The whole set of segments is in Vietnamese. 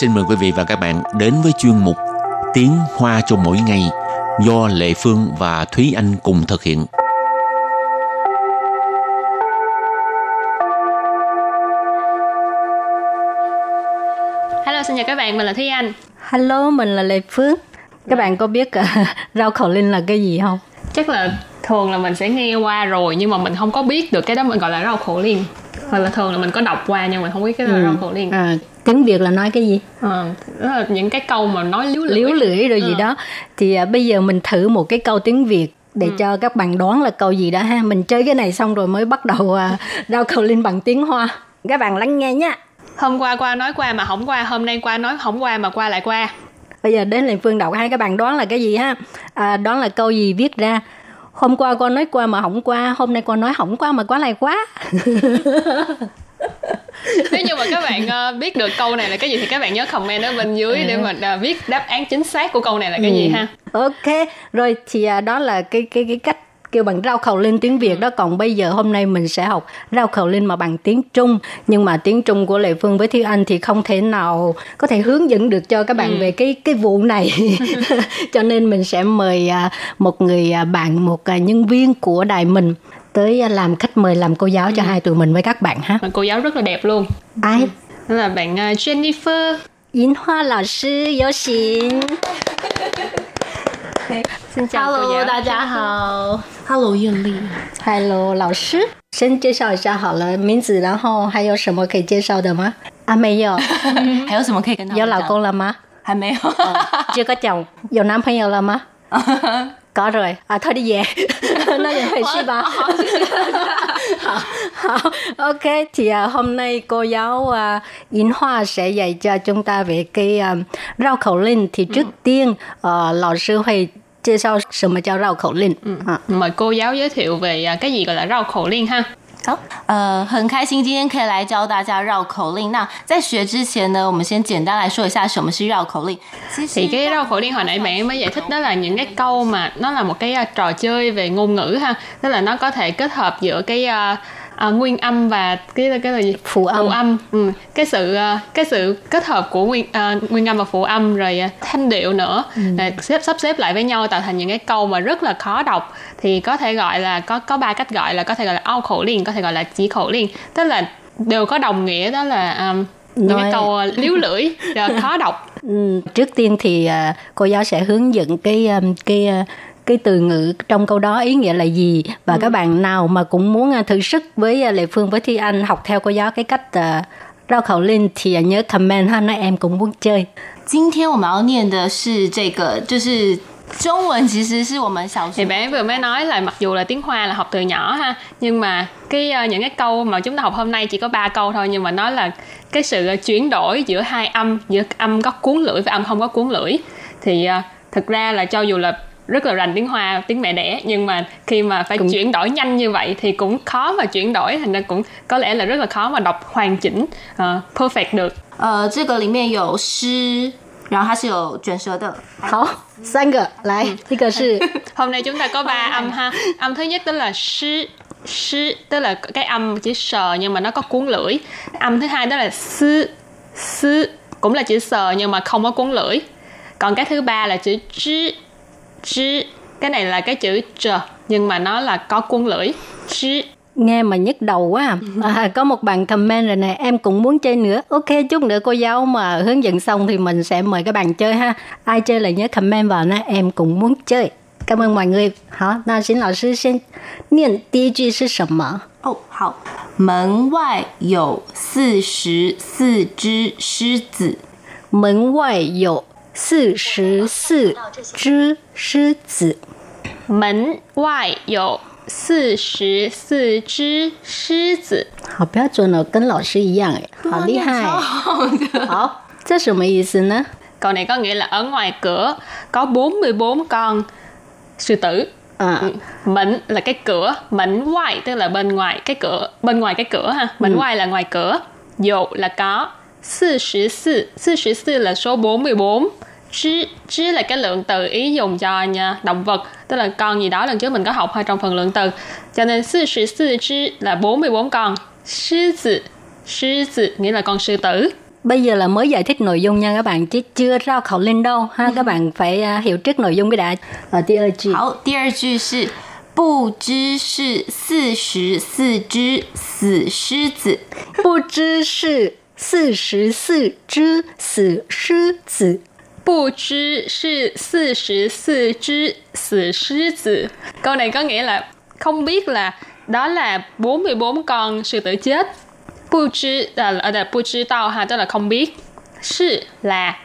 xin mời quý vị và các bạn đến với chuyên mục Tiếng Hoa cho mỗi ngày do Lệ Phương và Thúy Anh cùng thực hiện. Hello, xin chào các bạn, mình là Thúy Anh. Hello, mình là Lệ Phương. Các bạn có biết uh, rau khẩu linh là cái gì không? Chắc là thường là mình sẽ nghe qua rồi nhưng mà mình không có biết được cái đó mình gọi là rau khổ liên hoặc là thường là mình có đọc qua nhưng mình không biết cái đó là ừ. rau khổ liên à, tiếng việt là nói cái gì? À, là những cái câu mà nói liếu lưỡi. Liếu lưỡi rồi à. gì đó. Thì à, bây giờ mình thử một cái câu tiếng việt để ừ. cho các bạn đoán là câu gì đó ha. Mình chơi cái này xong rồi mới bắt đầu à, rau khẩu linh bằng tiếng hoa. Các bạn lắng nghe nhé hôm qua qua nói qua mà không qua hôm nay qua nói không qua mà qua lại qua. Bây giờ đến liền phương đọc hai các bạn đoán là cái gì ha? À, đoán là câu gì viết ra? Hôm qua con nói qua mà không qua hôm nay con nói không qua mà quá lại quá nếu như mà các bạn uh, biết được câu này là cái gì thì các bạn nhớ comment ở bên dưới để mà uh, viết đáp án chính xác của câu này là cái ừ. gì ha. Ok rồi thì uh, đó là cái cái cái cách kêu bằng rau khẩu linh tiếng Việt đó. Còn bây giờ hôm nay mình sẽ học rau khẩu linh mà bằng tiếng Trung. Nhưng mà tiếng Trung của Lệ Phương với Thúy Anh thì không thể nào có thể hướng dẫn được cho các bạn ừ. về cái cái vụ này. Cho nên mình sẽ mời à, một người à, bạn một à, nhân viên của đài mình tới làm khách mời làm cô giáo cho ừ. hai tụi mình với các bạn ha cô giáo rất là đẹp luôn ai đó là bạn Jennifer Yến Hoa lão sư有请 Xin chào Hello, 大家好。Hello，艳丽。Hello，老师。先介绍一下好了名字，然后还有什么可以介绍的吗？啊，没有。还有什么可以跟他有老公了吗？还没有。这个讲有男朋友了吗 có rồi. À thôi đi về. Nó là thầy sư bà ờ, ờ, ờ. ok thì uh, hôm nay cô giáo uh, Yến Hoa sẽ dạy cho chúng ta về cái um, rau khẩu linh. Thì trước ừ. tiên uh, lão sư Huệ chia sẻ ừ. mời cô giáo giới thiệu về cái gì gọi là rau khẩu linh ha? 好，呃，很开心今天可以来教大家绕口令。那在学之前呢，我们先简单来说一下什么是绕口令。thì cái 绕口令hồi nãy bạn mới giải thích đó là những cái câu mà nó là một cái trò chơi về ngôn ngữ ha, tức là nó có thể kết hợp giữa cái uh, à, nguyên âm và cái cái là gì? Phụ âm, phụ âm. Ừ. cái sự à, cái sự kết hợp của nguyên à, nguyên âm và phụ âm rồi à, thanh điệu nữa. Ừ. rồi xếp sắp xếp lại với nhau tạo thành những cái câu mà rất là khó đọc. Thì có thể gọi là có có ba cách gọi là có thể gọi là ao khẩu liền có thể gọi là chỉ khẩu liền. Tức là đều có đồng nghĩa đó là um, những Nói... cái câu uh, liếu lưỡi khó đọc. Ừ, trước tiên thì uh, cô giáo sẽ hướng dẫn cái um, cái uh, cái từ ngữ trong câu đó ý nghĩa là gì và ừ. các bạn nào mà cũng muốn à, thử sức với à, Lệ Phương với Thi Anh học theo cô giáo cái cách uh, rao khẩu lên thì nhớ comment ha nói em cũng muốn chơi. 今天我们要念的是这个，就是中文其实是我们小 thì bé vừa mới nói là mặc dù là tiếng Hoa là học từ nhỏ ha nhưng mà cái uh, những cái câu mà chúng ta học hôm nay chỉ có ba câu thôi nhưng mà nó là cái sự chuyển đổi giữa hai âm giữa âm có cuốn lưỡi và âm không có cuốn lưỡi thì uh, thực ra là cho dù là rất là rành tiếng Hoa tiếng mẹ đẻ nhưng mà khi mà phải cũng... chuyển đổi nhanh như vậy thì cũng khó mà chuyển đổi thành ra cũng có lẽ là rất là khó mà đọc hoàn chỉnh uh, perfect được. 呃，这个里面有诗，然后它是有卷舌的。好，三个来，嗯、一个是 hôm nay chúng ta có ba âm ha. Âm thứ nhất đó là sư sư tức là cái âm chữ sờ nhưng mà nó có cuốn lưỡi. Âm thứ hai đó là sư sư cũng là chữ sờ nhưng mà không có cuốn lưỡi. Còn cái thứ ba là chữ chữ chứ cái này là cái chữ chờ nhưng mà nó là có cuốn lưỡi. Chứ. Nghe mà nhức đầu quá à. Ừ. à. có một bạn comment rồi nè em cũng muốn chơi nữa. Ok chút nữa cô giáo mà hướng dẫn xong thì mình sẽ mời các bạn chơi ha. Ai chơi là nhớ comment vào nha em cũng muốn chơi. Cảm ơn mọi người. Hả? Na xin lão sư xin. Niệm tí chữ sư sầm mở Ồ, hảo. Mẫn ngoại có 44 sư tử. Mẫn ngoại có 四十四只狮子，门外有四十四只狮子。好标准哦，跟老师一样哎，好厉害！好，这什么意思呢？Câu này có nghĩa là ở ngoài cửa có 44 con sư tử. À. Mệnh là cái cửa, mệnh ngoài tức là bên ngoài cái cửa, bên ngoài cái cửa ha. Mệnh ừ. ngoài là ngoài cửa. Dụ là có. 44, 44 là số 44 Chứ, chứ là cái lượng từ ý dùng cho nha, động vật tức là con gì đó lần trước mình có học hơi trong phần lượng từ cho nên 44 chứ là 44 con sư tử sư tử nghĩa là con sư tử bây giờ là mới giải thích nội dung nha các bạn chứ chưa ra khẩu lên đâu ha các bạn phải uh, hiểu trước nội dung cái đã ở第二句好，第二句是不知是四十四只死狮子。不知是四十四只死狮子。 不知是四十四只死狮子. Câu này có nghĩa là không biết là đó là 44 con sư tử chết. Bu chi là ở đây bu chi tao ha, tức là không biết. Sư là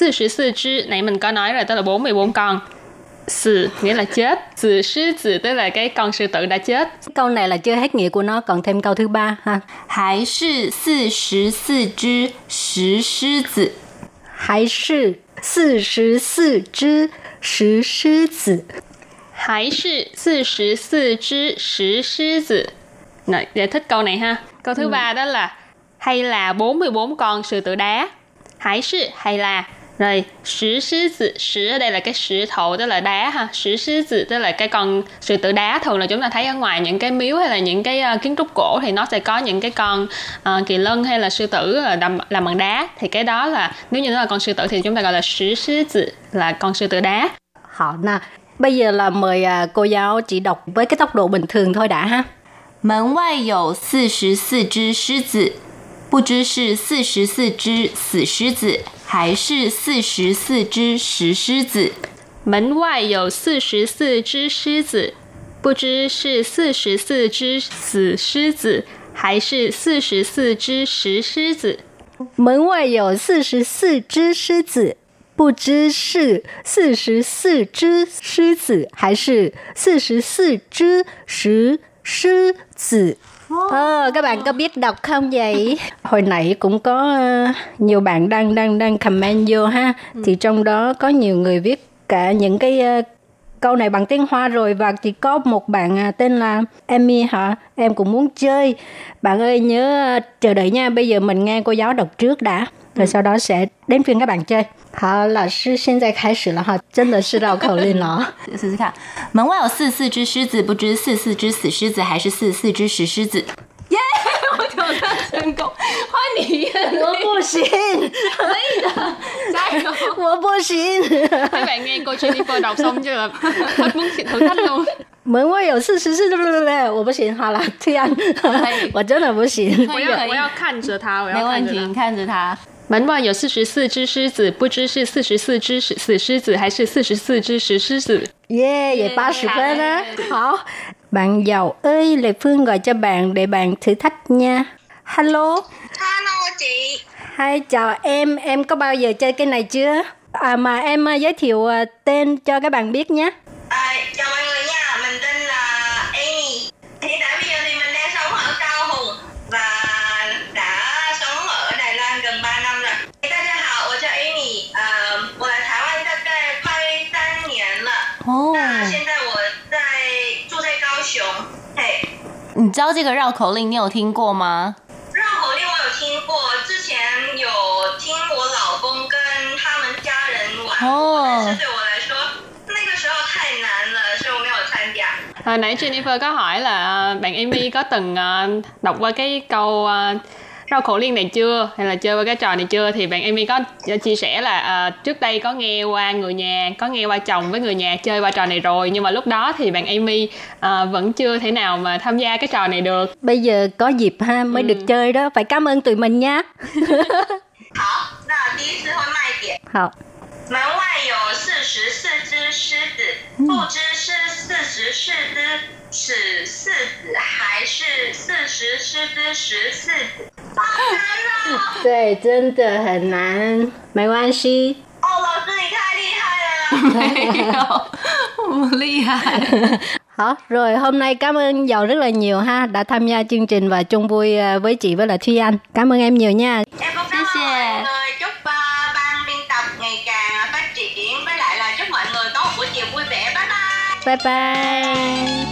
44 只, nãy mình có nói rồi, tức là 44 con. Sự nghĩa là chết, sự sư tử tức là cái con sư tử đã chết. Câu này là chưa hết nghĩa của nó, còn thêm câu thứ ba ha. 还是四十四只石狮子。 还是四十四只石狮子。还是四十四只石狮子. Rồi, giải thích câu này ha. Câu thứ ừ. ba đó là hay là 44 con sư tử đá. Hải sư hay là rồi sử sư tử sử ở đây là cái sử thổ tức là đá ha sử sư tử tức là cái con sư tử đá thường là chúng ta thấy ở ngoài những cái miếu hay là những cái uh, kiến trúc cổ thì nó sẽ có những cái con uh, kỳ lân hay là sư tử làm làm bằng đá thì cái đó là nếu như nó là con sư tử thì chúng ta gọi là sử sư tử là con sư tử đá. Họ nè, bây giờ là mời uh, cô giáo chỉ đọc với cái tốc độ bình thường thôi đã ha. 门外有四十四只狮子，不知是四十四只死狮子， 还是四十四只石狮子。门外有四十四只狮子，不知是四十四只死狮子，还是四十四只石狮子。门外有四十四只狮子，不知是四十四只狮子，还是四十四只石狮子。Ờ, các bạn có biết đọc không vậy? Hồi nãy cũng có uh, nhiều bạn đang đang đang comment vô ha. Ừ. Thì trong đó có nhiều người viết cả những cái uh, câu này bằng tiếng Hoa rồi và chỉ có một bạn uh, tên là Emmy hả? Em cũng muốn chơi. Bạn ơi nhớ uh, chờ đợi nha. Bây giờ mình nghe cô giáo đọc trước đã. Rồi ừ. sau đó sẽ đến phiên các bạn chơi. 好，老师现在开始了哈，真的是绕口令了。试试看，门外有四四只狮子，不知四四只死狮子还是四四只石狮子。耶！我挑战成功，换你。我不行，可以的，加油！我不行。các bạn nghe cô Jennifer đọc xong chưa là hết muốn thử thách luôn. 门外有四十四，对不对？对，我不行，好了，这样，我真的不行。我要我要看着他，我要没问题，你看着他。门外有四十四只狮子，不知是四十四只死狮子还是四十四只石狮子. Yeah, vậy 30 phân á. Hảo. Bạn giàu ơi, Lê Phương gọi cho bạn để bạn thử thách nha. Hello. Hello chị. Hi, chào em. Em có bao giờ chơi cái này chưa? À mà em uh, giới thiệu uh, tên cho các bạn biết nhé. À, chào 你知道这个绕口令，你有听过吗？绕口令我有听过，之前有听我老公跟他们家人玩，哦、但是对我来说那个时候太难了，所以我没有参加。Hồi nãy Jennifer có hỏi là bạn Amy có từng uh, đọc qua cái câu uh, rau khổ liên này chưa hay là chơi qua cái trò này chưa thì bạn Amy có chia sẻ là uh, trước đây có nghe qua người nhà có nghe qua chồng với người nhà chơi qua trò này rồi nhưng mà lúc đó thì bạn Amy uh, vẫn chưa thể nào mà tham gia cái trò này được bây giờ có dịp ha mới ừ. được chơi đó phải cảm ơn tụi mình nha 好，那第一次会慢一点。好。门外有四十四只狮子，不知是四十四只死四子还是四十四只石四子。 对，真的很难，没关系。哦，老师你太厉害了。没有，我厉害。Hả? Rồi hôm nay cảm ơn Dầu rất là nhiều ha đã tham gia chương trình và chung vui à, với chị với là Thúy Anh. Cảm ơn em nhiều nha. Em cũng cảm ơn mọi người. Chúc uh, ban biên tập ngày càng phát triển với lại là chúc mọi người có một buổi chiều vui vẻ. Bye bye. Bye bye.